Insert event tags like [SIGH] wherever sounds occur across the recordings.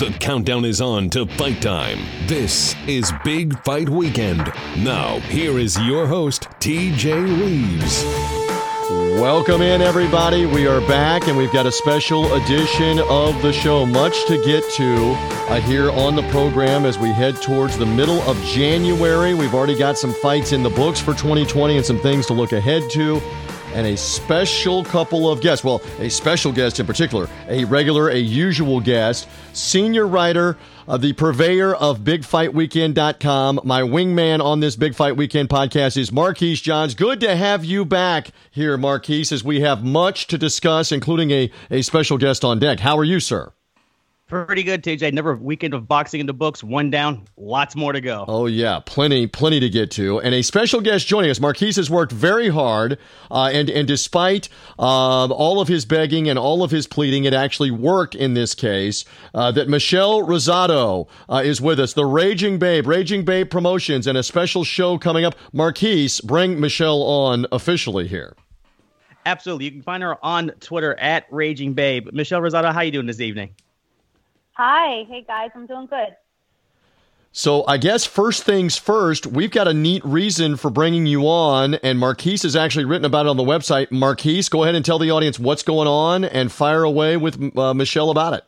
The countdown is on to fight time. This is Big Fight Weekend. Now, here is your host, TJ Reeves. Welcome in, everybody. We are back, and we've got a special edition of the show. Much to get to uh, here on the program as we head towards the middle of January. We've already got some fights in the books for 2020 and some things to look ahead to and a special couple of guests. Well, a special guest in particular, a regular, a usual guest, senior writer, uh, the purveyor of BigFightWeekend.com. My wingman on this Big Fight Weekend podcast is Marquise Johns. Good to have you back here, Marquise, as we have much to discuss, including a, a special guest on deck. How are you, sir? Pretty good, TJ. Never a weekend of boxing in the books. One down, lots more to go. Oh yeah, plenty, plenty to get to, and a special guest joining us. Marquise has worked very hard, uh, and and despite uh, all of his begging and all of his pleading, it actually worked in this case. Uh, that Michelle Rosado uh, is with us, the Raging Babe, Raging Babe Promotions, and a special show coming up. Marquise, bring Michelle on officially here. Absolutely, you can find her on Twitter at Raging Babe. Michelle Rosado, how you doing this evening? Hi. Hey, guys. I'm doing good. So I guess first things first, we've got a neat reason for bringing you on, and Marquise has actually written about it on the website. Marquise, go ahead and tell the audience what's going on and fire away with uh, Michelle about it.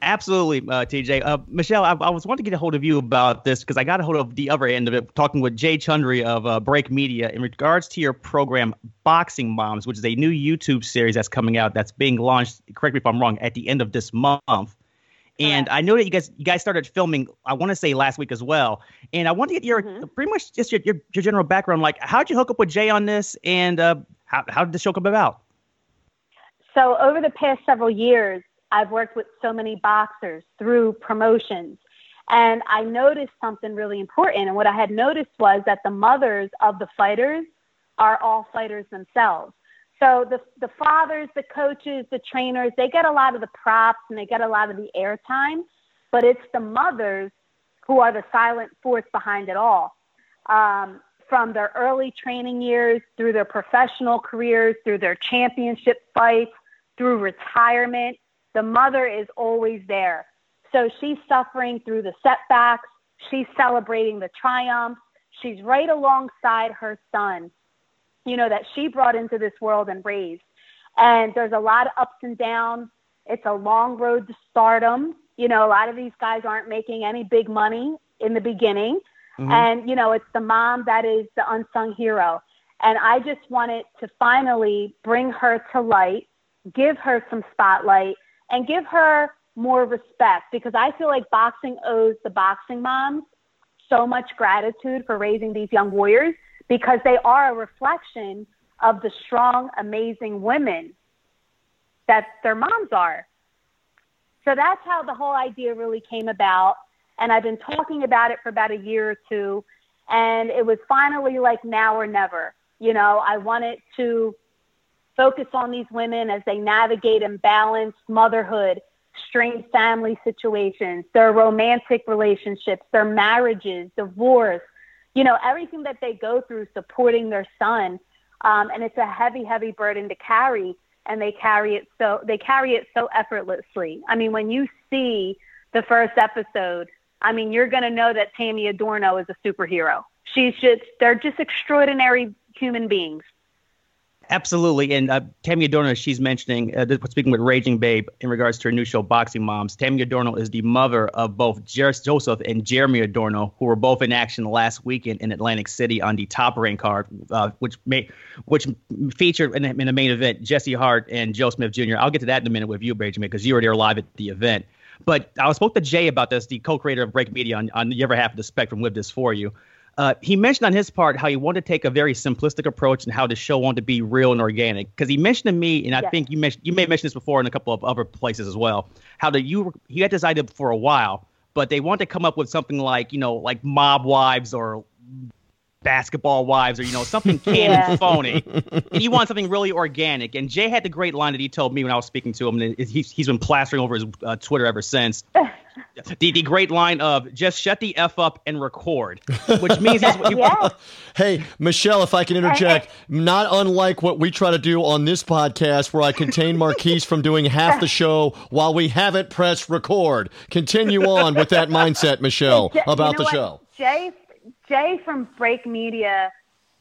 Absolutely, uh, TJ. Uh, Michelle, I, I, was wanting to get a hold of you about this because I got a hold of the other end of it, talking with Jay Chundry of uh, Break Media in regards to your program Boxing Moms, which is a new YouTube series that's coming out that's being launched. Correct me if I'm wrong. At the end of this month. And I know that you guys you guys started filming. I want to say last week as well. And I want to get your mm-hmm. pretty much just your, your, your general background. Like, how did you hook up with Jay on this, and uh, how how did the show come about? So over the past several years, I've worked with so many boxers through promotions, and I noticed something really important. And what I had noticed was that the mothers of the fighters are all fighters themselves. So the the fathers, the coaches, the trainers, they get a lot of the props and they get a lot of the airtime, but it's the mothers who are the silent force behind it all. Um, from their early training years through their professional careers, through their championship fights, through retirement, the mother is always there. So she's suffering through the setbacks, she's celebrating the triumphs, she's right alongside her son you know, that she brought into this world and raised. And there's a lot of ups and downs. It's a long road to stardom. You know, a lot of these guys aren't making any big money in the beginning. Mm-hmm. And, you know, it's the mom that is the unsung hero. And I just wanted to finally bring her to light, give her some spotlight, and give her more respect because I feel like boxing owes the boxing moms so much gratitude for raising these young warriors because they are a reflection of the strong, amazing women that their moms are. So that's how the whole idea really came about. And I've been talking about it for about a year or two. And it was finally like now or never. You know, I wanted to focus on these women as they navigate and balance motherhood, strange family situations, their romantic relationships, their marriages, divorce, you know, everything that they go through supporting their son. Um, and it's a heavy, heavy burden to carry. And they carry it so they carry it so effortlessly. I mean, when you see the first episode, I mean, you're going to know that Tammy Adorno is a superhero. She's just, they're just extraordinary human beings. Absolutely. And uh, Tammy Adorno, she's mentioning, uh, speaking with Raging Babe in regards to her new show, Boxing Moms. Tammy Adorno is the mother of both Jer- Joseph and Jeremy Adorno, who were both in action last weekend in Atlantic City on the top rank card, uh, which may, which featured in, in, the main event Jesse Hart and Joe Smith Jr. I'll get to that in a minute with you, Babe, because you were there live at the event. But I spoke to Jay about this, the co-creator of Break Media on, on the other half of the spectrum with this for you. Uh, he mentioned on his part how he wanted to take a very simplistic approach and how the show wanted to be real and organic. Because he mentioned to me, and I yes. think you mentioned you may have mentioned this before in a couple of other places as well, how the you he had this idea for a while, but they wanted to come up with something like you know like Mob Wives or basketball wives or you know something canned [LAUGHS] yeah. and phony and you want something really organic and jay had the great line that he told me when i was speaking to him and he's, he's been plastering over his uh, twitter ever since [LAUGHS] the, the great line of just shut the f up and record, which means that's what you. yeah. Hey, Michelle, if I can interject, not unlike what we try to do on this podcast, where I contain Marquise from doing half the show while we haven't pressed record. Continue on with that mindset, Michelle, about you know the what? show. Jay, Jay from Break Media,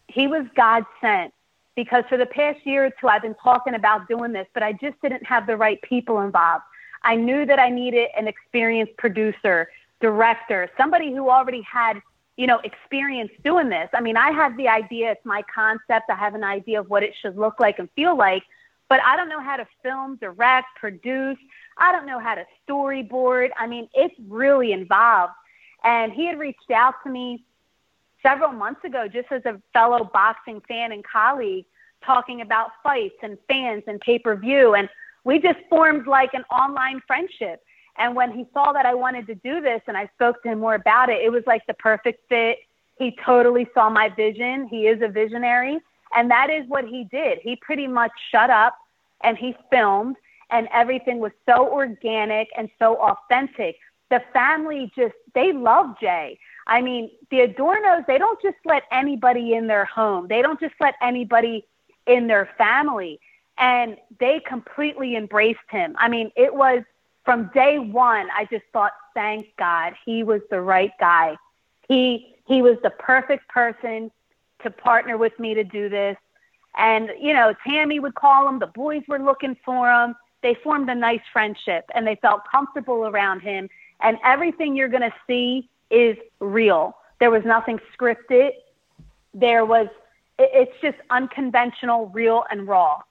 he was God sent because for the past year or two, I've been talking about doing this, but I just didn't have the right people involved. I knew that I needed an experienced producer, director, somebody who already had, you know, experience doing this. I mean, I have the idea, it's my concept, I have an idea of what it should look like and feel like, but I don't know how to film, direct, produce. I don't know how to storyboard. I mean, it's really involved. And he had reached out to me several months ago, just as a fellow boxing fan and colleague, talking about fights and fans and pay per view. And we just formed like an online friendship. And when he saw that I wanted to do this and I spoke to him more about it, it was like the perfect fit. He totally saw my vision. He is a visionary. And that is what he did. He pretty much shut up and he filmed, and everything was so organic and so authentic. The family just, they love Jay. I mean, the Adornos, they don't just let anybody in their home, they don't just let anybody in their family. And they completely embraced him. I mean, it was from day one, I just thought, thank God, he was the right guy. He he was the perfect person to partner with me to do this. And you know, Tammy would call him. The boys were looking for him. They formed a nice friendship, and they felt comfortable around him. And everything you're going to see is real. There was nothing scripted. There was. It's just unconventional, real, and raw.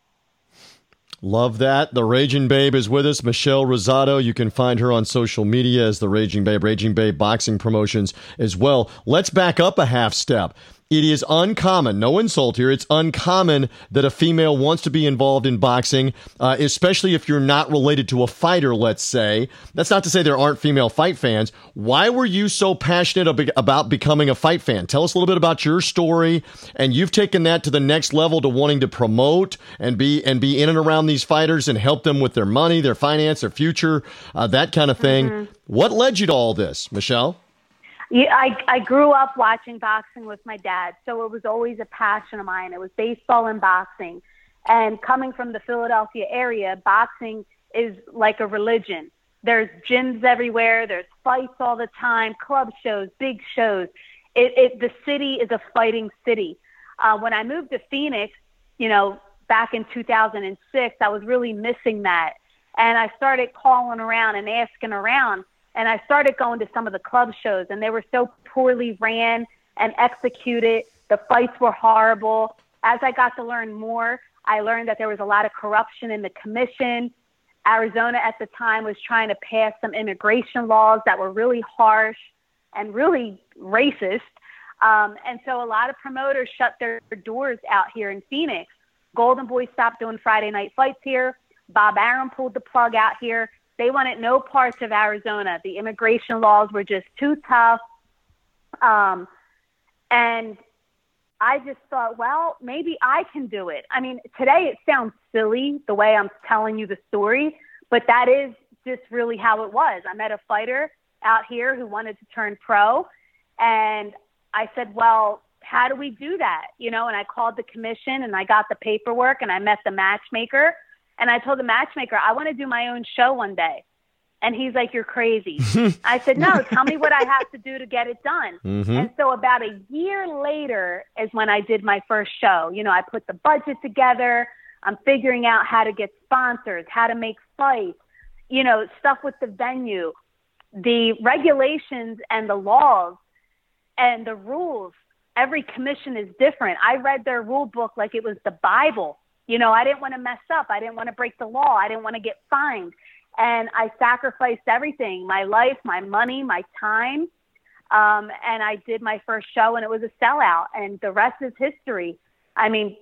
Love that. The Raging Babe is with us, Michelle Rosado. You can find her on social media as the Raging Babe, Raging Babe Boxing Promotions as well. Let's back up a half step. It is uncommon, no insult here, it's uncommon that a female wants to be involved in boxing, uh, especially if you're not related to a fighter, let's say. That's not to say there aren't female fight fans. Why were you so passionate ab- about becoming a fight fan? Tell us a little bit about your story, and you've taken that to the next level to wanting to promote and be and be in and around these fighters and help them with their money, their finance, their future, uh, that kind of thing. What led you to all this, Michelle? Yeah, I, I grew up watching boxing with my dad, so it was always a passion of mine. It was baseball and boxing. And coming from the Philadelphia area, boxing is like a religion. There's gyms everywhere, there's fights all the time, club shows, big shows. It, it, the city is a fighting city. Uh, when I moved to Phoenix, you know, back in 2006, I was really missing that. And I started calling around and asking around and I started going to some of the club shows, and they were so poorly ran and executed. The fights were horrible. As I got to learn more, I learned that there was a lot of corruption in the commission. Arizona at the time was trying to pass some immigration laws that were really harsh and really racist. Um, and so a lot of promoters shut their doors out here in Phoenix. Golden Boy stopped doing Friday night fights here. Bob Arum pulled the plug out here. They wanted no parts of Arizona. The immigration laws were just too tough. Um, and I just thought, well, maybe I can do it. I mean, today it sounds silly the way I'm telling you the story, but that is just really how it was. I met a fighter out here who wanted to turn pro, and I said, well, how do we do that? You know, and I called the commission and I got the paperwork and I met the matchmaker and I told the matchmaker, I want to do my own show one day. And he's like, You're crazy. [LAUGHS] I said, No, tell me what I have to do to get it done. Mm-hmm. And so, about a year later, is when I did my first show. You know, I put the budget together. I'm figuring out how to get sponsors, how to make fights, you know, stuff with the venue, the regulations and the laws and the rules. Every commission is different. I read their rule book like it was the Bible. You know, I didn't want to mess up. I didn't want to break the law. I didn't want to get fined. And I sacrificed everything my life, my money, my time. Um, and I did my first show, and it was a sellout. And the rest is history. I mean,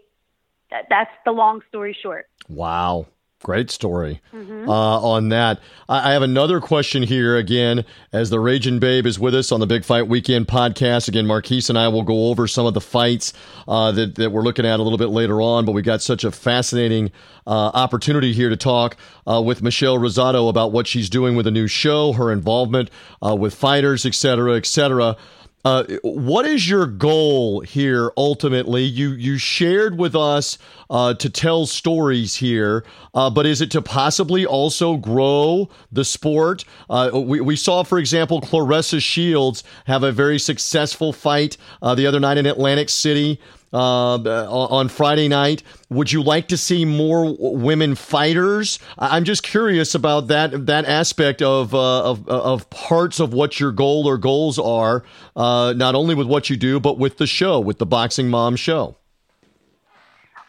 that, that's the long story short. Wow. Great story mm-hmm. uh, on that. I, I, have another question here again, as the Raging Babe is with us on the Big Fight Weekend podcast. Again, Marquise and I will go over some of the fights uh, that, that we're looking at a little bit later on, but we got such a fascinating uh, opportunity here to talk uh, with Michelle Rosado about what she's doing with a new show, her involvement uh, with fighters, et cetera, et cetera. Uh, what is your goal here ultimately? You you shared with us uh, to tell stories here, uh, but is it to possibly also grow the sport? Uh, we, we saw, for example, Claressa Shields have a very successful fight uh, the other night in Atlantic City uh, on Friday night. Would you like to see more women fighters? I'm just curious about that that aspect of uh, of, of parts of what your goal or goals are, uh, not only with what you do, but with the show, with the Boxing Mom show.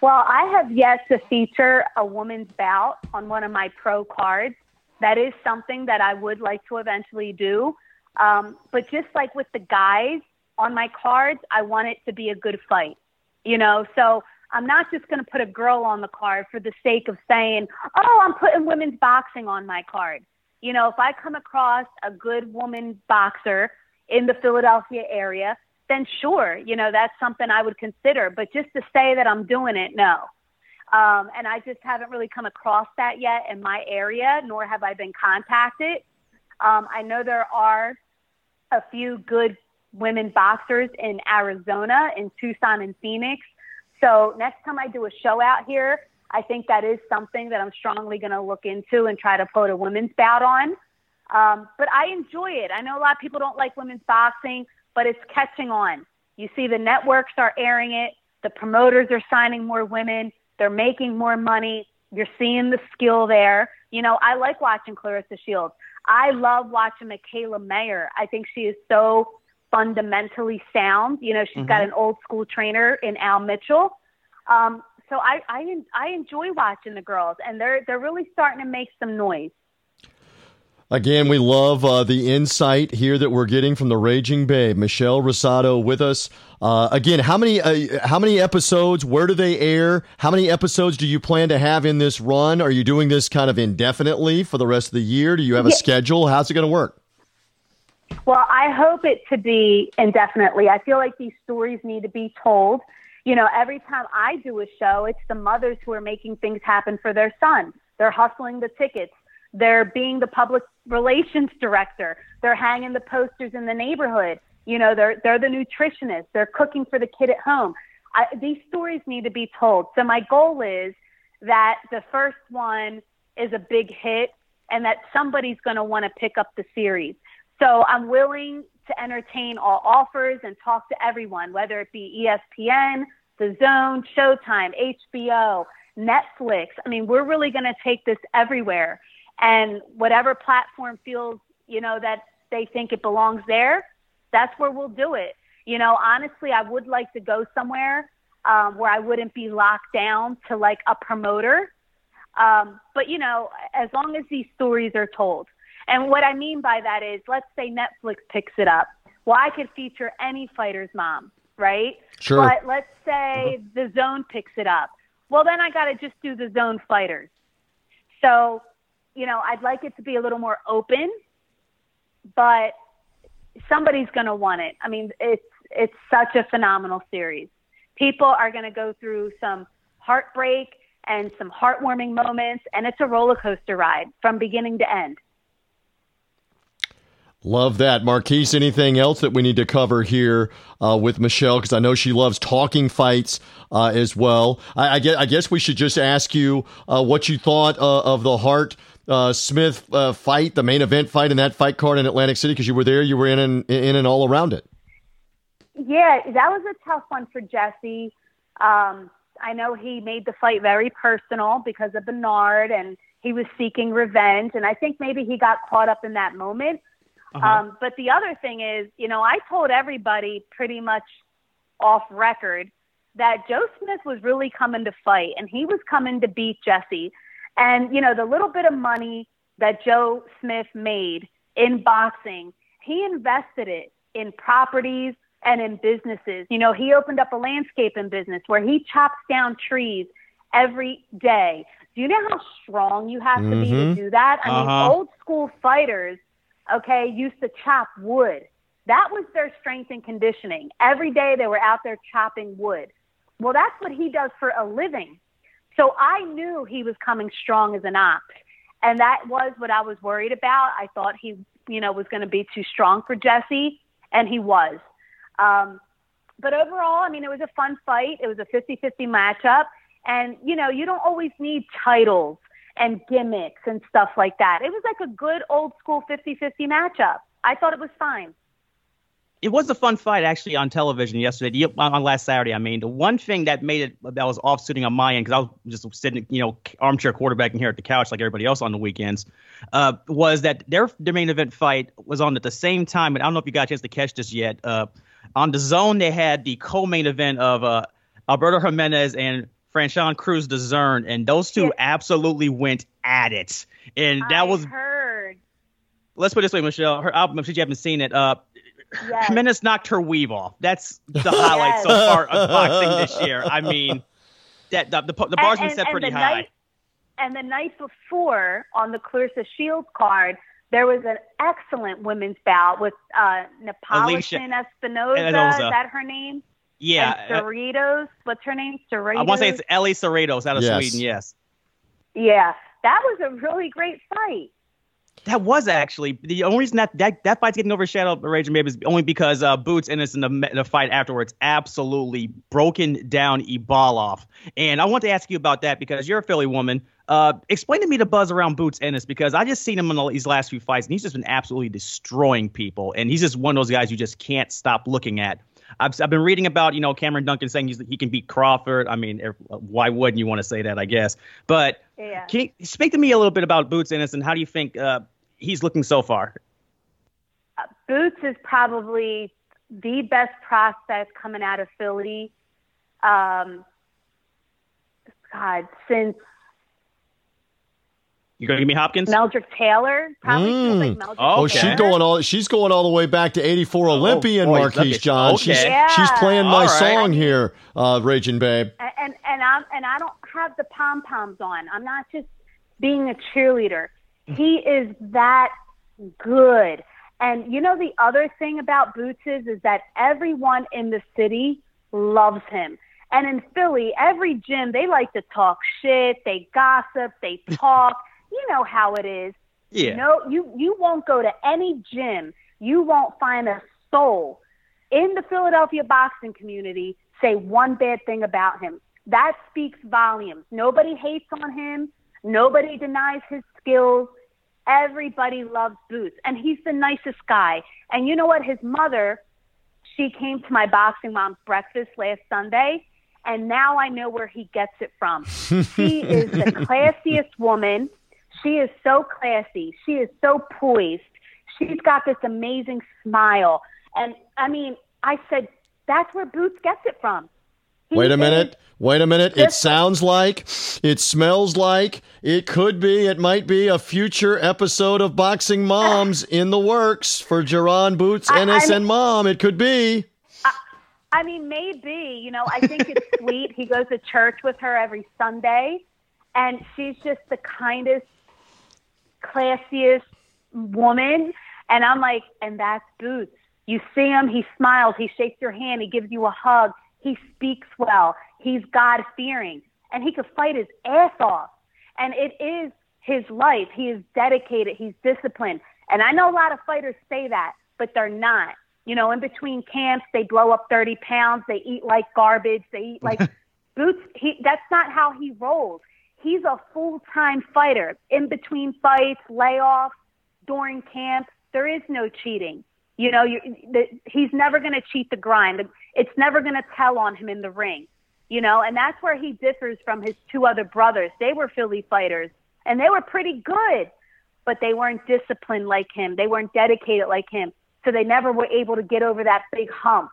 Well, I have yet to feature a woman's bout on one of my pro cards. That is something that I would like to eventually do. Um, but just like with the guys on my cards, I want it to be a good fight you know, so I'm not just going to put a girl on the card for the sake of saying, oh, I'm putting women's boxing on my card. You know, if I come across a good woman boxer in the Philadelphia area, then sure, you know, that's something I would consider. But just to say that I'm doing it, no. Um, and I just haven't really come across that yet in my area, nor have I been contacted. Um, I know there are a few good women boxers in Arizona, in Tucson, and Phoenix. So next time I do a show out here, I think that is something that I'm strongly going to look into and try to put a women's bout on. Um, but I enjoy it. I know a lot of people don't like women's boxing, but it's catching on. You see, the networks are airing it. The promoters are signing more women. They're making more money. You're seeing the skill there. You know, I like watching Claressa Shields. I love watching Mikaela Mayer. I think she is so fundamentally sound. You know, she's mm-hmm. got an old school trainer in Al Mitchell. Um, so I, I I enjoy watching the girls, and they're they're really starting to make some noise. Again, we love uh, the insight here that we're getting from the Raging Babe, Michelle Rosado, with us. Uh, again, how many uh, how many episodes? Where do they air? How many episodes do you plan to have in this run? Are you doing this kind of indefinitely for the rest of the year? Do you have a yeah. schedule? How's it going to work? Well, I hope it to be indefinitely. I feel like these stories need to be told. You know, every time I do a show, it's the mothers who are making things happen for their son. They're hustling the tickets. They're being the public relations director. They're hanging the posters in the neighborhood. You know, they're they're the nutritionist. They're cooking for the kid at home. I, these stories need to be told. So my goal is that the first one is a big hit and that somebody's going to want to pick up the series. So I'm willing to entertain all offers and talk to everyone, whether it be ESPN, DAZN, Showtime, HBO, Netflix. I mean, we're really going to take this everywhere. And whatever platform feels, you know, that they think it belongs there, that's where we'll do it. You know, honestly, I would like to go somewhere um, where I wouldn't be locked down to like a promoter. Um, but, you know, as long as these stories are told. And what I mean by that is, let's say Netflix picks it up. Well, I could feature any fighter's mom, right? Sure. But let's say mm-hmm. DAZN picks it up. Well, then I got to just do DAZN fighters. So, you know, I'd like it to be a little more open, but somebody's going to want it. I mean, it's it's such a phenomenal series. People are going to go through some heartbreak and some heartwarming moments, and it's a roller coaster ride from beginning to end. Love that. Marquise, anything else that we need to cover here uh, with Michelle? Because I know she loves talking fights uh, as well. I, I, guess, I, guess, we should just ask you uh, what you thought uh, of the Hart uh, Smith uh, fight, the main event fight in that fight card in Atlantic City, because you were there, you were in and, in and all around it. Yeah, that was a tough one for Jesse. Um, I know he made the fight very personal because of Bernard and he was seeking revenge. And I think maybe he got caught up in that moment uh-huh. Um, but the other thing is, you know, I told everybody pretty much off record that Joe Smith was really coming to fight and he was coming to beat Jesse. And, you know, the little bit of money that Joe Smith made in boxing, he invested it in properties and in businesses. You know, he opened up a landscaping business where he chops down trees every day. Do you know how strong you have to be to Mhm. do that? I Uh-huh. mean, old school fighters, okay, used to chop wood. That was their strength and conditioning. Every day they were out there chopping wood. Well, that's what he does for a living. So I knew he was coming strong as an ox. And that was what I was worried about. I thought he, you know, was going to be too strong for Jesse, and he was. Um, but overall, I mean, it was a fun fight. It was a 50 50 matchup. And, you know, you don't always need titles and gimmicks and stuff like that. It was like a good old school 50 50 matchup. I thought it was fine. it was a fun fight actually on television yesterday on, last saturday i mean the one thing that made it that was off-sitting on my end because i was just sitting you know armchair quarterbacking here at the couch like everybody else on the weekends uh, was that their their main event fight was on at the same time and i don't know if you got a chance to catch this yet uh, on DAZN they had the co-main event of uh, alberto jimenez and Franchon Crews-Dezurn, and those two absolutely went at it. And that I was heard. let's put it this way, Michelle. Her album, since you haven't seen it, uh, Yes. Jimenez knocked her weave off. That's the [LAUGHS] highlight so far of boxing this year. I mean, that the the, the bar's been And- set and pretty the high. Night, and the night before on the Claressa Shields card, there was an excellent women's bout with uh, Alicia Napoleon Espinoza. Espinoza. Is that her name? Yeah, And uh, Cerritos. What's her name? Cerritos. I want to say it's Ellie Cerritos out of Yes. Sweden. Yes, Yeah, that was a really great fight. that was actually the only reason that that, that fight's getting overshadowed by Raging Babe is only because uh, Boots Ennis in the, the fight afterwards absolutely broken down Eyubov. And I want to ask you about that because you're a Philly woman. Uh, explain to me the buzz around Boots Ennis because I just seen him in the, these last few fights and he's just been absolutely destroying people. And he's just one of those guys you just can't stop looking at. I've, I've been reading about, you know, Cameron Dunkin saying he's, he can beat Crawford. I mean, why wouldn't you want to say that, I guess? But Yeah. can you speak to me a little bit about Boots Ennis and how do you think uh, he's looking so far? Uh, Boots is probably the best prospect coming out of Philly. Um, God, since You gonna give me Hopkins? Meldrick Taylor, probably Mm. like Meldrick Oh, Okay. she's going all she's going all the way back to 84 Olympian boy, Marquise at- John. She's. Yeah. she's playing my All right. song here, uh, Raging Babe. and and, and I'm and I don't have the pom poms on. I'm not just being a cheerleader. He is that good. And you know the other thing about Boots is is that everyone in the city loves him. And in Philly, every gym they like to talk shit, they gossip, they talk. You know how it is. Yeah. No, you you won't go to any gym. You won't find a soul in the Philadelphia boxing community say one bad thing about him. That speaks volumes. Nobody hates on him. Nobody denies his skills. Everybody loves Boots, and he's the nicest guy. And you know what? His mother, she came to my boxing mom's breakfast last Sunday, and now I know where he gets it from. [LAUGHS] she is the classiest woman. She is so classy. She is so poised. She's got this amazing smile. And I mean, I said, that's where Boots gets it from. He Wait a minute. Wait a minute. It sounds like, it smells like, it could be, it might be a future episode of Boxing Moms [SIGHS] in the works for Jaron Boots, I- I mean- and Mom. It could be. I mean, maybe. You know, I think it's [LAUGHS] sweet. He goes to church with her every Sunday, and she's just the kindest, classiest woman. And I'm like, and that's Boots. You see him, he smiles, he shakes your hand, he gives you a hug, he speaks well, he's God fearing, and he could fight his ass off. And it is his life. He is dedicated, he's disciplined. And I know a lot of fighters say that, but they're not. You know, in between camps, they blow up 30 pounds, they eat like garbage, they eat like [LAUGHS] Boots. He, that's not how he rolls. He's a full time fighter. In between fights, layoffs, during camp, there is no cheating. You know, you, the, he's never going to cheat the grind. It's never going to tell on him in the ring. You know, and that's where he differs from his two other brothers. They were Philly fighters, and they were pretty good, but they weren't disciplined like him. They weren't dedicated like him, so they never were able to get over that big hump.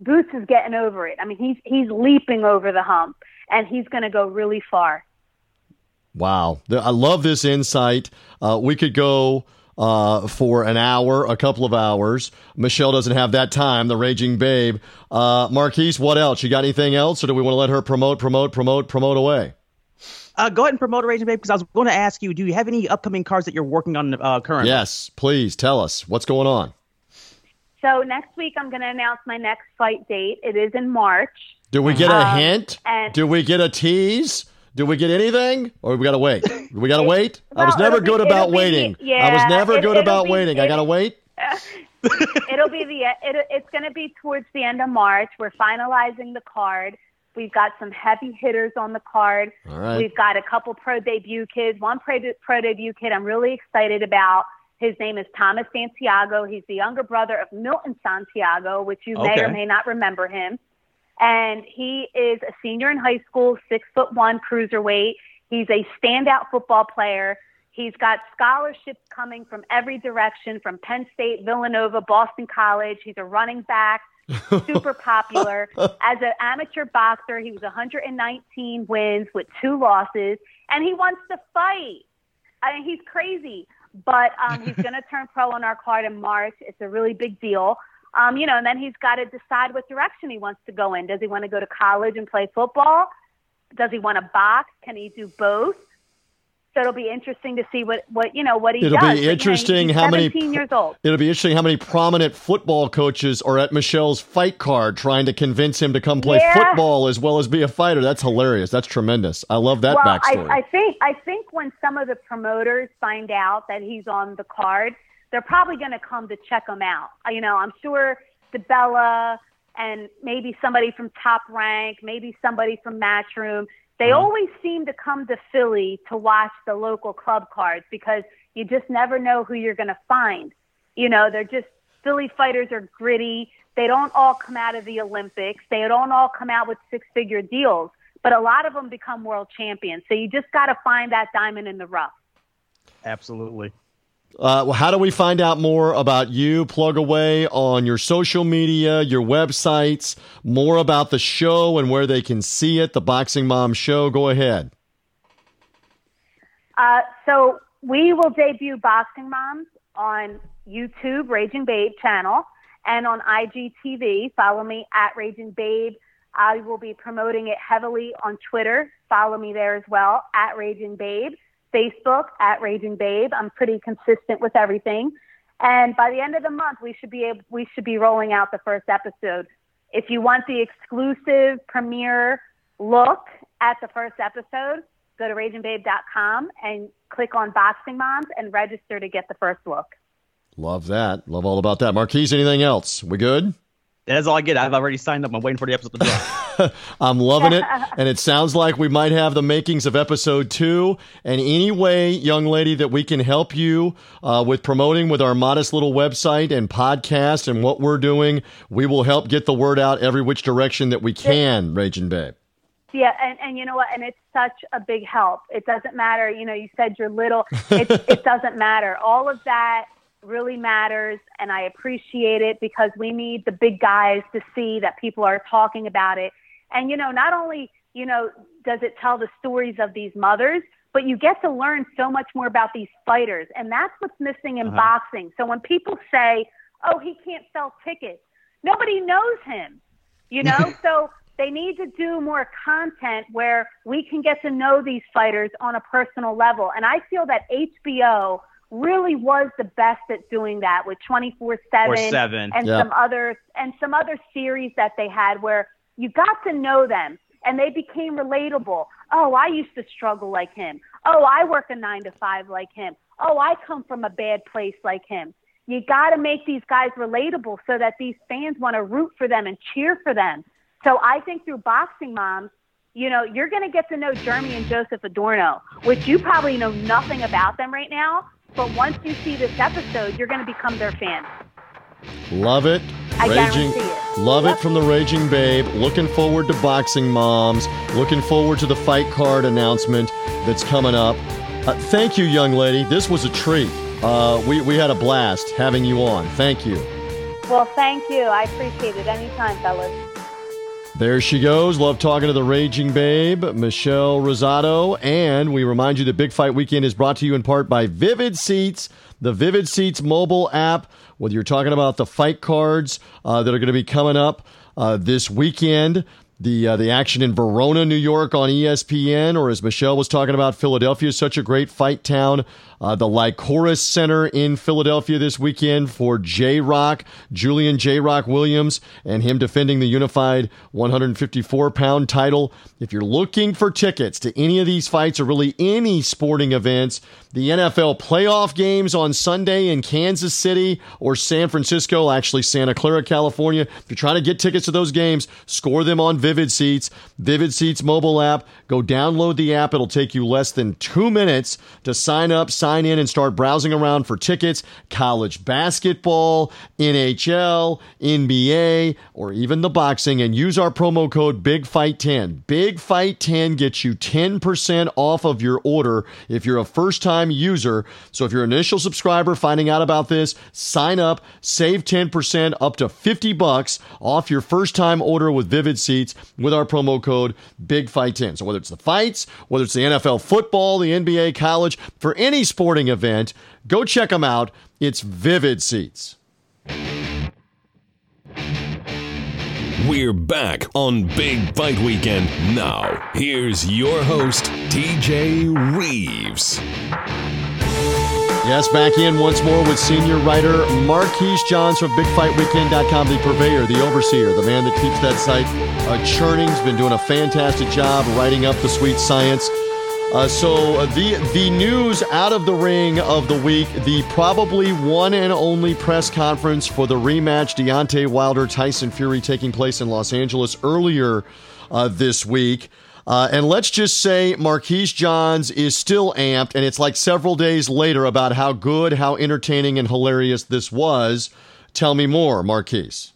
Boots is getting over it. I mean, he's he's leaping over the hump, and he's going to go really far. Wow. I love this insight. Uh, we could go uh, for an hour, a couple of hours. Michelle doesn't have that time, the raging babe. Uh, Marquise, what else? You got anything else, or do we want to let her promote, promote, promote, promote away? Uh, go ahead and promote a Raging Babe because I was going to ask you, do you have any upcoming cards that you're working on uh, currently? Yes, please tell us what's going on. So next week I'm going to announce my next fight date. It is in March. Do we get a Um, hint? and- Do we get a tease? Do we get anything? Or we got to wait? We got to wait? I was never be- good it'll about be- waiting. I was never it- good about be- waiting. I got to wait? [LAUGHS] It'll be the it, it's going to be towards the end of March. We're finalizing the card. We've got some heavy hitters on the card. All right. We've got a couple pro debut kids. One pro, pro debut kid I'm really excited about. His name is Thomas Santiago. He's the younger brother of Milton Santiago, which you may or may not remember him. And he is a senior in high school, six foot one cruiserweight. He's a standout football player. He's got scholarships coming from every direction from Penn State, Villanova, Boston College. He's a running back, [LAUGHS] super popular. As an amateur boxer, he was 119 wins with two losses, and he wants to fight. I mean, he's crazy, but um, he's [LAUGHS] going to turn pro on our card in March. It's a really big deal. Um, you know, and then he's got to decide what direction he wants to go in. Does he want to go to college and play football? Does he want to box? Can he do both? So it'll be interesting to see what, what you know what he does. It'll does. Be you know, interesting how many 17 years old. It'll be interesting how many prominent football coaches are at Michelle's fight card trying to convince him to come play Yeah. football as well as be a fighter. That's hilarious. That's tremendous. I love that well, backstory. I, I think I think when some of the promoters find out that he's on the card, they're probably going to come to check him out. You know, I'm sure DiBella and maybe somebody from Top Rank, maybe somebody from Matchroom. They Uh-huh. always seem to come to Philly to watch the local club cards because you just never know who you're going to find. You know, they're just Philly fighters are gritty. They don't all come out of the Olympics. They don't all come out with six figure deals, but a lot of them become world champions. So you just got to find that diamond in the rough. Absolutely. Uh, well, how do we find out more about you? Plug away on your social media, your websites, more about the show and where they can see it, the Boxing Mom Show. Go ahead. Uh, so we will debut Boxing Moms on YouTube, Raging Babe channel, and on IGTV. Follow me at Raging Babe. I will be promoting it heavily on Twitter. Follow me there as well at Raging Babe. Facebook at Raging Babe. I'm pretty consistent with everything. And by the end of the month, we should be able, we should be rolling out the first episode. If you want the exclusive premiere look at the first episode, go to ragingbabe.com and click on Boxing Moms and register to get the first look. Love that. Love all about that. Marquise, anything else? We good? That's all I get. I've already signed up. I'm waiting for the episode to drop. [LAUGHS] I'm loving it. And it sounds like we might have the makings of episode two. And any way, young lady, that we can help you uh, with promoting with our modest little website and podcast and what we're doing, we will help get the word out every which direction that we can, Raging Babe. Yeah, and, and you know what? And it's such a big help. It doesn't matter. You know, you said you're little. It, it [LAUGHS] doesn't matter. All of that really matters, and I appreciate it because we need the big guys to see that people are talking about it. And you know, not only you know does it tell the stories of these mothers, but you get to learn so much more about these fighters, and that's what's missing in uh-huh. boxing. So when people say, "Oh, he can't sell tickets," nobody knows him. You know, [LAUGHS] so they need to do more content where we can get to know these fighters on a personal level. And I feel that HBO really was the best at doing that with 24/7 and Yeah. some other and some other series that they had where you got to know them and they became relatable. Oh, I used to struggle like him. Oh, I work a 9 to 5 like him. Oh, I come from a bad place like him. You got to make these guys relatable so that these fans want to root for them and cheer for them. So I think through Boxing Moms, you know, you're going to get to know Jeremy and Joseph Adorno, which you probably know nothing about them right now. But once you see this episode, you're going to become their fan. Love it. I Raging, it. love it from the Raging Babe. Looking forward to Boxing Moms. Looking forward to the fight card announcement that's coming up. Uh, thank you, young lady. This was a treat. Uh, we, we had a blast having you on. Thank you. Well, thank you. I appreciate it. Anytime, fellas. There she goes. Love talking to the Raging Babe, Michelle Rosado. And we remind you that Big Fight Weekend is brought to you in part by Vivid Seats, the Vivid Seats mobile app. Whether you're talking about the fight cards uh, that are going to be coming up uh, this weekend, the uh, the action in Verona, New York on ESPN, or as Michelle was talking about, Philadelphia is such a great fight town. Uh, the Liacouras Center in Philadelphia this weekend for J Rock, Julian J Rock Williams, and him defending the unified 154 pound title. If you're looking for tickets to any of these fights or really any sporting events, the NFL playoff games on Sunday in Kansas City or San Francisco, actually Santa Clara, California. If you're trying to get tickets to those games, score them on Vivid Seats, Vivid Seats mobile app. Go download the app. It'll take you less than two minutes to sign up, sign in, and start browsing around for tickets. College basketball, NHL, NBA, or even the boxing, and use our promo code BIGFIGHT10. Big Fight 10 gets you 10% off of your order if you're a first time user. So if you're an initial subscriber finding out about this, sign up, save 10% up to 50 bucks off your first time order with Vivid Seats with our promo code BIGFIGHT10. So whether it's the fights, whether it's the NFL football, the NBA, college, for any sporting event, go check them out. It's Vivid Seats. We're back on Big Fight Weekend. Now, here's your host, TJ Reeves. Yes, back in once more with senior writer Marquise Johns from BigFightWeekend.com, the purveyor, the overseer, the man that keeps that site uh, churning. He's been doing a fantastic job writing up the sweet science. Uh, so uh, the the news out of the ring of the week, the probably one and only press conference for the rematch Deontay Wilder Tyson Fury taking place in Los Angeles earlier uh, this week. Uh, and let's just say Marquise Johns is still amped, and it's like several days later about how good, how entertaining, and hilarious this was. Tell me more, Marquise.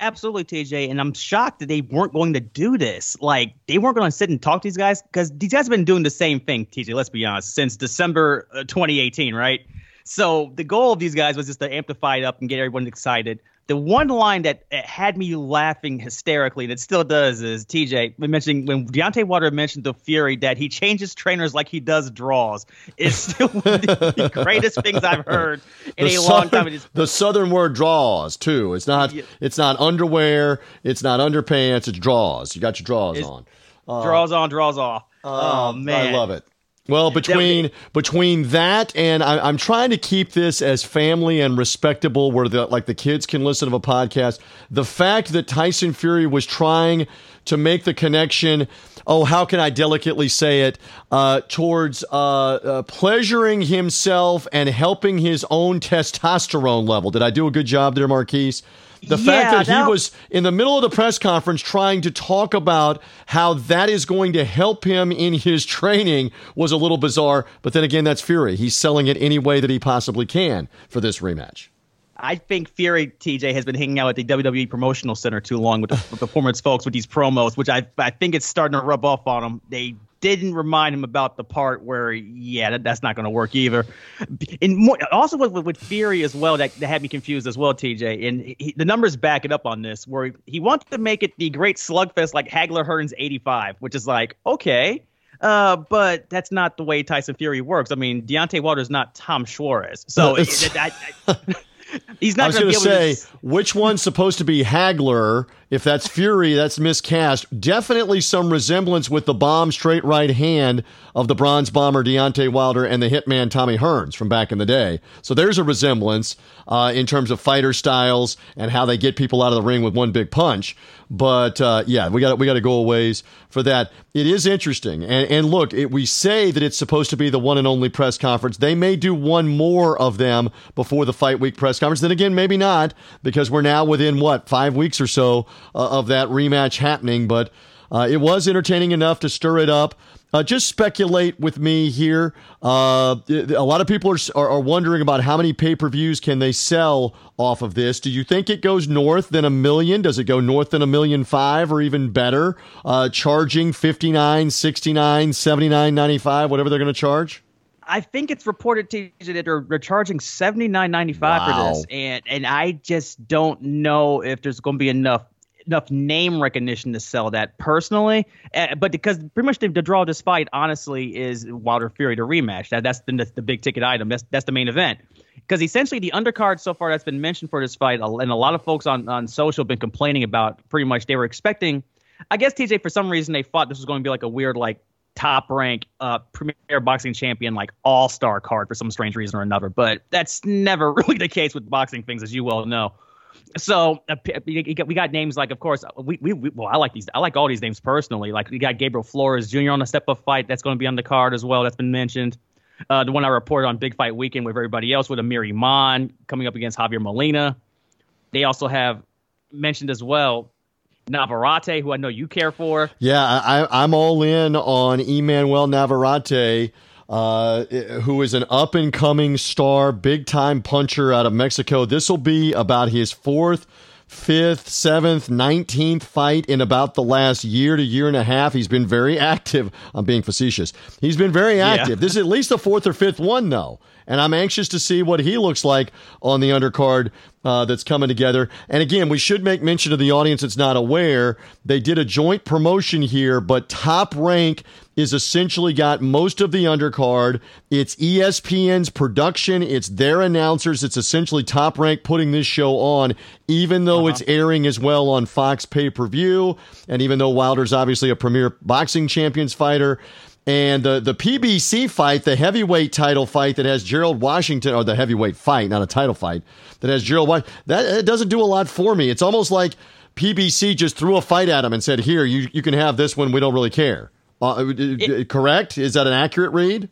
Absolutely, TJ. And I'm shocked that they weren't going to do this. Like, they weren't going to sit and talk to these guys because these guys have been doing the same thing, TJ, let's be honest, since December uh, 2018, right? So the goal of these guys was just to amplify it up and get everyone excited the one line that had me laughing hysterically, and it still does, is TJ mentioning when Deontay Wilder mentioned the Fury that he changes trainers like he does draws. It's [LAUGHS] still one of the [LAUGHS] greatest things I've heard in the a southern, long time. the southern word draws too. It's not. Yeah. It's not underwear. It's not underpants. It's draws. You got your draws on. Uh, draws on, draws off. Uh, oh man, I love it. Well, between between that and I, am trying to keep this as family and respectable, where the like the kids can listen to a podcast. The fact that Tyson Fury was trying to make the connection, oh, how can I delicately say it, uh, towards uh, uh, pleasuring himself and helping his own testosterone level. Did I do a good job there, Marquise? The yeah, fact that, that he was in the middle of the press conference trying to talk about how that is going to help him in his training was a little bizarre. But then again, that's Fury. He's selling it any way that he possibly can for this rematch. I think Fury TJ has been hanging out at the WWE Promotional Center too long with the, with [LAUGHS] the performance folks with these promos, which I I think it's starting to rub off on him. They didn't remind him about the part where, yeah, that, that's not going to work either. And more, also with, with, Fury as well, that, that had me confused as well, TJ. And he, the numbers back it up on this, where he wanted to make it the great slugfest like Hagler Hearns 85, which is like, okay. Uh, but that's not the way Tyson Fury works. I mean, Deontay Wilder is not Tom Schwarz. So it, I, I, he's not going to say to... which one's supposed to be Hagler if that's Fury, that's miscast. Definitely some resemblance with the bomb straight right hand of the bronze bomber Deontay Wilder and the hitman Tommy Hearns from back in the day. So there's a resemblance uh, in terms of fighter styles and how they get people out of the ring with one big punch. But uh, yeah, we got we got to go a ways for that. It is interesting, and, and look, it, we say that it's supposed to be the one and only press conference. They may do one more of them before the fight week press conference. Then again, maybe not because we're now within what five weeks or so of that rematch happening. But uh, it was entertaining enough to stir it up. Uh, just speculate with me here. Uh, a lot of people are, are, are wondering about how many pay per views can they sell off of this. Do you think it goes north than a million? Does it go north than a million five or even better? Uh, charging 59 69 79 95 whatever they're going to charge? I think it's reported to you that they're, they're charging seventy nine ninety five wow. for this, and and I just don't know if there's going to be enough enough name recognition to sell that personally. Uh, but because pretty much the, the, draw fight, honestly, is Wilder Fury to rematch. That that's the, the big ticket item. That's that's the main event. Because essentially the undercard so far that's been mentioned for this fight, and a lot of folks on on social have been complaining about. Pretty much they were expecting I guess TJ for some reason they thought this was going to be like a weird like top rank uh premier boxing champion like all star card for some strange reason or another, but that's never [LAUGHS] really the case with boxing things, as you well know. So uh, we got names like, of course, we, we, we, well, I like these. I like all these names personally. Like we got Gabriel Flores Jr. on the step up fight. That's going to be on the card as well. That's been mentioned. Uh, the one I reported on Big Fight Weekend with everybody else with Amir Imam coming up against Javier Molina. They also have mentioned as well Navarrete, who I know you care for. Yeah, I, I'm all in on Emmanuel Navarrete. Uh, who is an up and coming star, big time puncher out of Mexico. This will be about his fourth fifth, seventh, nineteenth fight in about the last year to year and a half. He's been very [LAUGHS] active. I'm being facetious. He's been very active. Yeah. This is at least the fourth or fifth one, though. And I'm anxious to see what he looks like on the undercard uh, that's coming together. And again, we should make mention to the audience that's not aware. They did a joint promotion here, but Top Rank is essentially got most of the undercard. It's ESPN's production, it's their announcers. It's essentially Top Rank putting this show on, even though uh-huh. it's airing as well on Fox pay per view. And even though Wilder's obviously a premier boxing champions fighter. And the, the PBC fight, the heavyweight title fight that has Gerald Washington, or the heavyweight fight, not a title fight, that has Gerald Washington, that doesn't do a lot for me. It's almost like PBC just threw a fight at him and said, Here, you, you can have this one. We don't really care. Uh, it, correct? Is that an accurate read?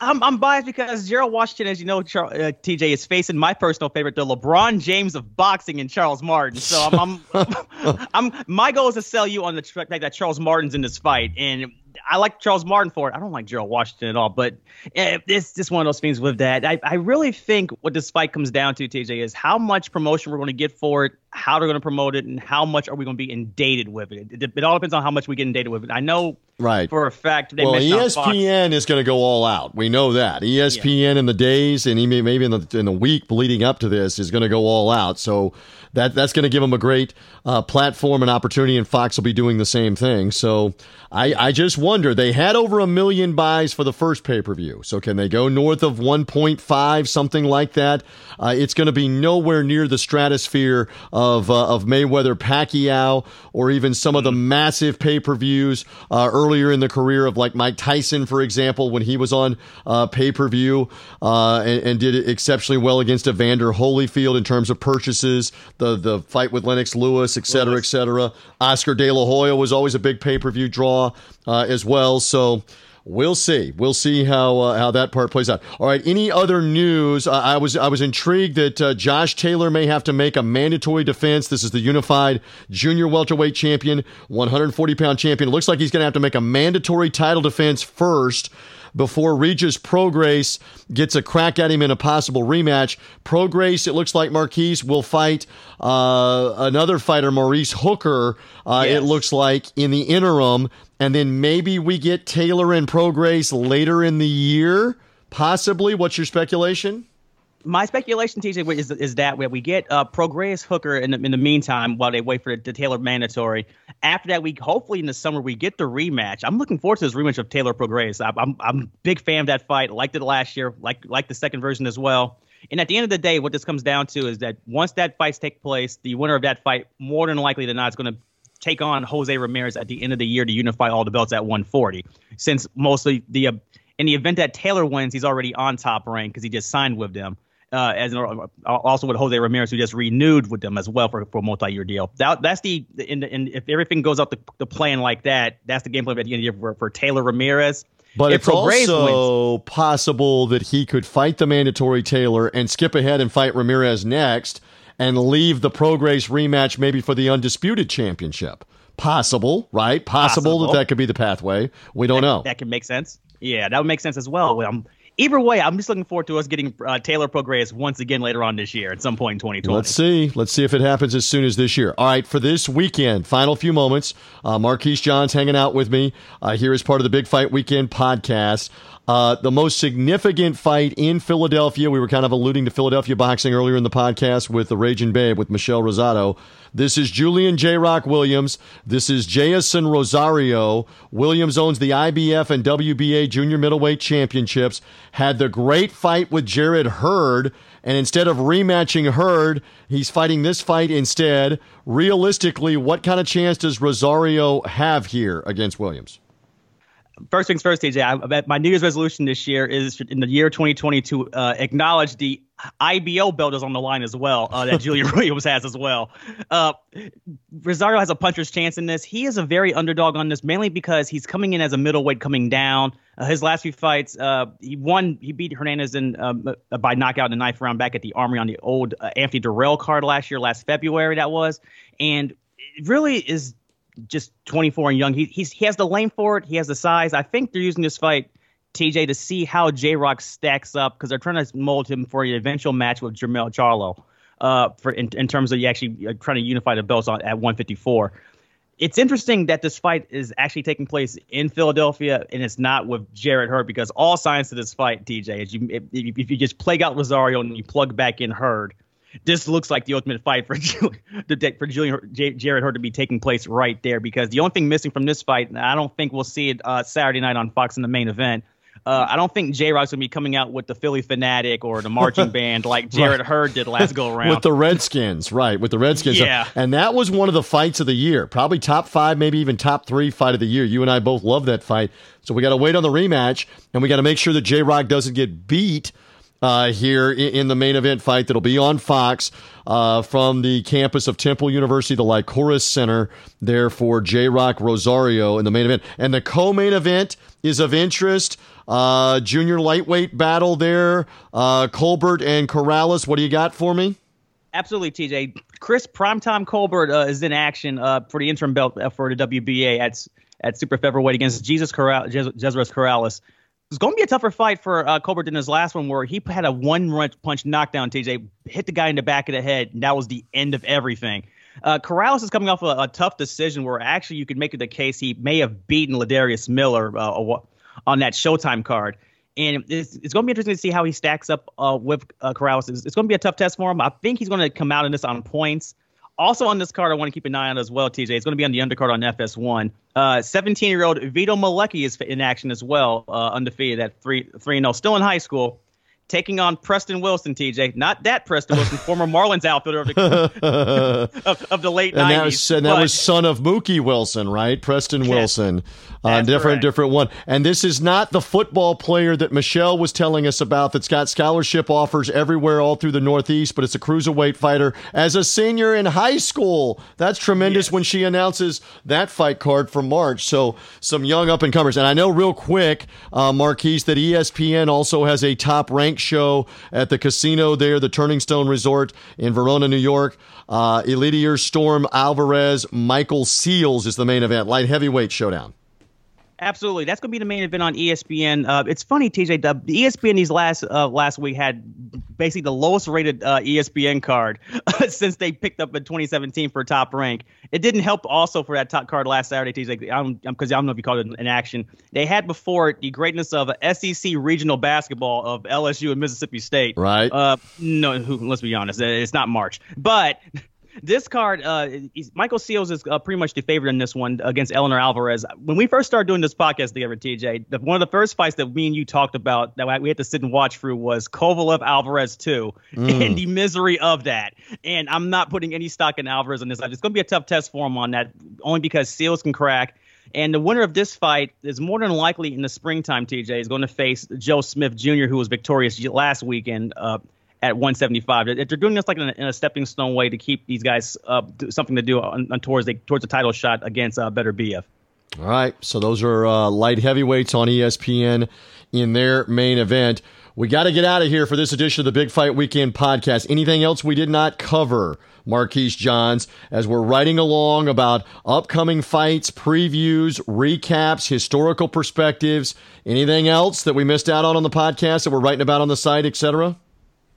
I'm, I'm biased because Gerald Washington, as you know, Char- uh, TJ is facing my personal favorite, the LeBron James of boxing, and Charles Martin. So I'm, I'm, [LAUGHS] I'm my goal is to sell you on the fact that Charles Martin's in this fight, and I like Charles Martin for it. I don't like Gerald Washington at all, but eh, it's just one of those things with that. I, I really think what this fight comes down to, TJ, is how much promotion we're going to get for it, how they're going to promote it, and how much are we going to be inundated with it. It, it all depends on how much we get inundated with it. I know right for a fact. They well, ESPN is going to go all out. We know that ESPN yeah. in the days and maybe in the in the week leading up to this is going to go all out. So that that's going to give them a great uh, platform and opportunity, and Fox will be doing the same thing. So I, I just wonder they had over a million buys for the first pay per view. So can they go north of 1.5, something like that? Uh, it's going to be nowhere near the stratosphere of uh, of Mayweather Pacquiao or even some of the massive pay per views uh, earlier in the career of like Mike Tyson, for example, when he was on uh, pay per view uh, and, and, did exceptionally well against Evander Holyfield in terms of purchases. The the fight with Lennox Lewis, et cetera, Lewis. et cetera. Oscar De La Hoya was always a big pay per view draw uh, as well. So. We'll see. We'll see how uh, how that part plays out. All right. Any other news? Uh, I was I was intrigued that uh, Josh Taylor may have to make a mandatory defense. This is the unified junior welterweight champion, 140 pound champion. It looks like he's going to have to make a mandatory title defense first before Regis Prograis gets a crack at him in a possible rematch. Prograis, it looks like Marquise will fight uh, another fighter, Maurice Hooker. Uh, yes. It looks like in the interim and then maybe we get Taylor and Prograis later in the year, possibly. What's your speculation? My speculation, TJ, is, is that where we get uh, Prograis Hooker in the, in the meantime while they wait for the, the Taylor mandatory. After that, we hopefully in the summer we get the rematch. I'm looking forward to this rematch of Taylor Prograis. I'm, I'm I'm a big fan of that fight. Liked it last year. Like like the second version as well. And at the end of the day, what this comes down to is that once that fights take place, the winner of that fight, more than likely than not, is going to take on Jose Ramirez at the end of the year to unify all the belts at 140. Since mostly the uh, in the event that Taylor wins, he's already on top rank because he just signed with them. Uh, as uh, also with Jose Ramirez, who just renewed with them as well for, for a multi-year deal. That, that's the in, in, if everything goes out the, the plan like that, that's the game plan at the end of the year for, for Taylor Ramirez. But if it's also wins, possible that he could fight the mandatory Taylor and skip ahead and fight Ramirez next and leave the Prograis rematch maybe for the undisputed championship. Possible, right? Possible, Possible. that that could be the pathway. We don't that, know. That could make sense. Yeah, that would make sense as well. Um, either way, I'm just looking forward to us getting uh, Taylor Prograis once again later on this year at some point in 2020. Let's see. Let's see if it happens as soon as this year. All right, for this weekend, final few moments. Uh, Marquise Johns hanging out with me uh, here as part of the Big Fight Weekend podcast. Uh, the most significant fight in Philadelphia, we were kind of alluding to Philadelphia boxing earlier in the podcast with the Raging Babe with Michelle Rosado. This is Julian J. Rock Williams. This is Jeison Rosario. Williams owns the IBF and WBA junior middleweight championships. Had the great fight with Jarrett Hurd. And instead of rematching Hurd, he's fighting this fight instead. Realistically, what kind of chance does Rosario have here against Williams? First things first, TJ. I, my New Year's resolution this year is in the year 2020 to uh, acknowledge the IBO belt is on the line as well uh, that [LAUGHS] Julia Williams has as well. Uh, Rosario has a puncher's chance in this. He is a very underdog on this, mainly because he's coming in as a middleweight coming down. Uh, his last few fights, uh, he won. He beat Hernandez in um, uh, by knockout in the ninth round back at the Armory on the old Anthony Dirrell card last year, last February that was, and it really is just 24 and young. He he's, he has the lane for it. He has the size. I think they're using this fight, TJ, to see how J Rock stacks up because they're trying to mold him for an eventual match with Jermell Charlo. Uh, for in, in terms of you actually uh, trying to unify the belts on, at 154. It's interesting that this fight is actually taking place in Philadelphia and it's not with Jarrett Hurd because all signs to this fight, TJ, is you if, if you just plague out Rosario and you plug back in Hurd, this looks like the ultimate fight for [LAUGHS] for Julian J- Jarrett Hurd to be taking place right there because the only thing missing from this fight, and I don't think we'll see it uh, Saturday night on Fox in the main event. Uh, I don't think J Rock's gonna be coming out with the Phillie Phanatic or the marching [LAUGHS] band like Jarrett right. Hurd did last go around with the Redskins, right? With the Redskins, yeah. And that was one of the fights of the year, probably top five, maybe even top three fight of the year. You and I both love that fight, so we got to wait on the rematch, and we got to make sure that J Rock doesn't get beat uh, here in the main event fight that'll be on Fox uh, from the campus of Temple University, the Liacouras Center, there for J Rock Rosario in the main event. And the co main event is of interest. Uh, junior lightweight battle there. Uh, Colbert and Corrales. What do you got for me? Absolutely, TJ. Chris Primetime Colbert uh, is in action uh, for the interim belt for the WBA at at super featherweight against Jesus Corral- Jesus Corrales. It's going to be a tougher fight for uh, Colbert than his last one, where he had a one punch knockdown. TJ hit the guy in the back of the head, and that was the end of everything. Uh, Corrales is coming off a, a, tough decision where actually you could make it the case he may have beaten Ladarius Miller uh, on that Showtime card. And it's, it's, going to be interesting to see how he stacks up uh, with uh, Corrales. It's, it's, going to be a tough test for him. I think he's going to come out in this on points. Also on this card, I want to keep an eye on as well, TJ. It's going to be on the undercard on FS1. 17 uh, year old Vito Mielnicki is in action as well, uh, undefeated at 3 3 0, still in high school taking on Preston Wilson, TJ. Not that Preston Wilson, former Marlins outfielder of the, [LAUGHS] of, of the late and 90s. That was, and that was son of Mookie Wilson, right? Preston Wilson. Uh, different, correct. different one. And this is not the football player that Michelle was telling us about that's got scholarship offers everywhere all through the Northeast, but it's a cruiserweight fighter as a senior in high school. That's tremendous yes. when she announces that fight card for March. So some young up and comers. And I know real quick, uh, Marquise, that ESPN also has a top ranked show at the casino there, the Turning Stone Resort in Verona, New York. Uh, Eleider Storm Alvarez, Michael Seals is the main event, light heavyweight showdown. Absolutely, that's going to be the main event on ESPN. Uh, it's funny, TJ. The, the ESPN these last uh, last week had basically the lowest rated uh, ESPN card [LAUGHS] since they picked up in 2017 for top rank. It didn't help also for that top card last Saturday, TJ. Because I, I, don't know if you called it an action. They had before it the greatness of SEC regional basketball of LSU and Mississippi State. Right. Uh, no, let's be honest, it's not March, but [LAUGHS] this card, uh, Michael Seals is uh, pretty much the favorite in this one against Eleider Alvarez. When we first started doing this podcast together, TJ, the, one of the first fights that me and you talked about that we had to sit and watch through was Kovalev Alvarez 2 mm. [LAUGHS] and the misery of that. And I'm not putting any stock in Alvarez on this. It's going to be a tough test for him on that, only because Seals can crack. And the winner of this fight is more than likely in the springtime, TJ, is going to face Joe Smith Jr., who was victorious last weekend. Uh, at 175. They're doing this like in a, in a stepping stone way to keep these guys uh, something to do on, on towards the towards the title shot against uh, BF. All right, so those are uh, light heavyweights on ESPN in their main event. We got to get out of here for this edition of the Big Fight Weekend podcast. Anything else we did not cover, Marquise Johns, as we're writing along about upcoming fights, previews, recaps, historical perspectives? Anything else that we missed out on on the podcast that we're writing about on the site, etc.?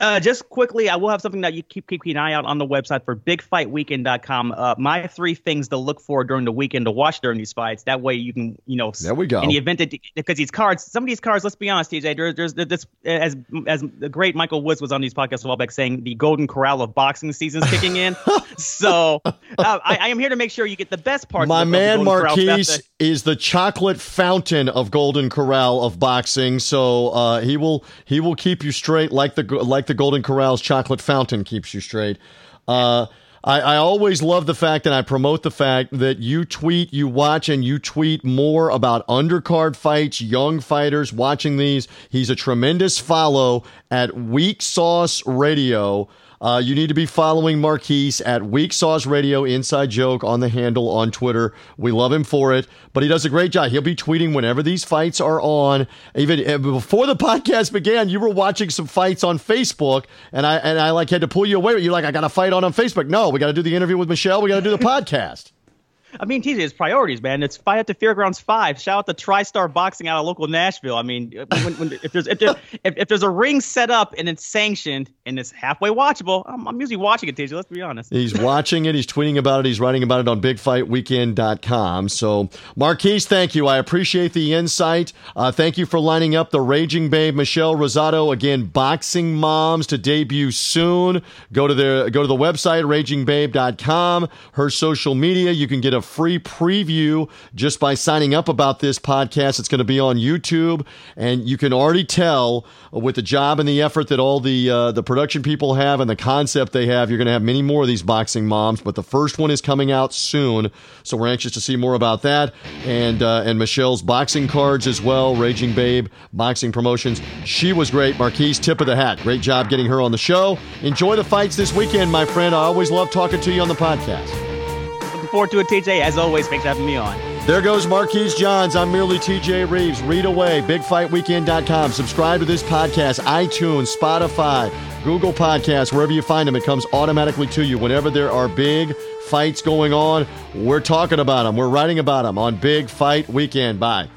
Uh, just quickly, I will have something that you keep keep an eye out on the website for bigfightweekend.com. Uh, my three things to look for during the weekend to watch during these fights. That way you can, you know, there we go. In the event that because these cards, some of these cards, let's be honest, TJ, there's there's this as as the great Michael Woods was on these podcasts a while back saying the golden corral of boxing season's kicking in. [LAUGHS] so uh, I, I, am here to make sure you get the best part. My man Marquise is the chocolate fountain of golden corral of boxing. So uh, he will he will keep you straight like the like the the Golden Corral's chocolate fountain keeps you straight. Uh, I, I, always love the fact, and I promote the fact that you tweet, you watch, and you tweet more about undercard fights, young fighters watching these. He's a tremendous follow at Weak Sauce Radio. Uh, you need to be following Marquise at Weak Sauce Radio Inside Joke on the handle on Twitter. We love him for it, but he does a great job. He'll be tweeting whenever these fights are on. Even uh, before the [LAUGHS] podcast began, you were watching some fights on Facebook, and I and I like had to pull you away. You're like, I got a fight on on Facebook. No, we got to do the interview with Michelle. We got to do the [LAUGHS] podcast. I mean, TJ, it's priorities, man. It's fight at the Fairgrounds Five. Shout out to TriStar Boxing out of local Nashville. I mean, when, when, if there's if, there, if, if, there's a ring set up and it's sanctioned and it's halfway watchable, I'm, I'm usually watching it, TJ. Let's be honest. He's watching it. He's tweeting about it. He's writing about it on BigFightWeekend.com. So, Marquise, thank you. I appreciate the insight. Uh, thank you for lining up the Raging Babe Michelle Rosado again. Boxing Moms to debut soon. Go to the go to the website RagingBabe.com. Her social media. You can get free preview just by signing up about this podcast. It's going to be on YouTube, and you can already tell with the job and the effort that all the uh, the production people have and the concept they have, you're going to have many more of these boxing moms. But the first one is coming out soon, so we're anxious to see more about that and uh, and Michelle's boxing cards as well. Raging Babe Boxing Promotions. She was great. Marquise, tip of the hat. Great job getting her on the show. Enjoy the fights this weekend, my friend. I always love talking to you on the podcast forward to it, TJ. As always, thanks for having me on. There goes Marquise Johns. I'm merely TJ Reeves. Read away, bigfightweekend.com. Subscribe to this podcast, iTunes, Spotify, Google Podcasts, wherever you find them. It comes automatically to you. Whenever there are big fights going on, we're talking about them. We're writing about them on Big Fight Weekend. Bye.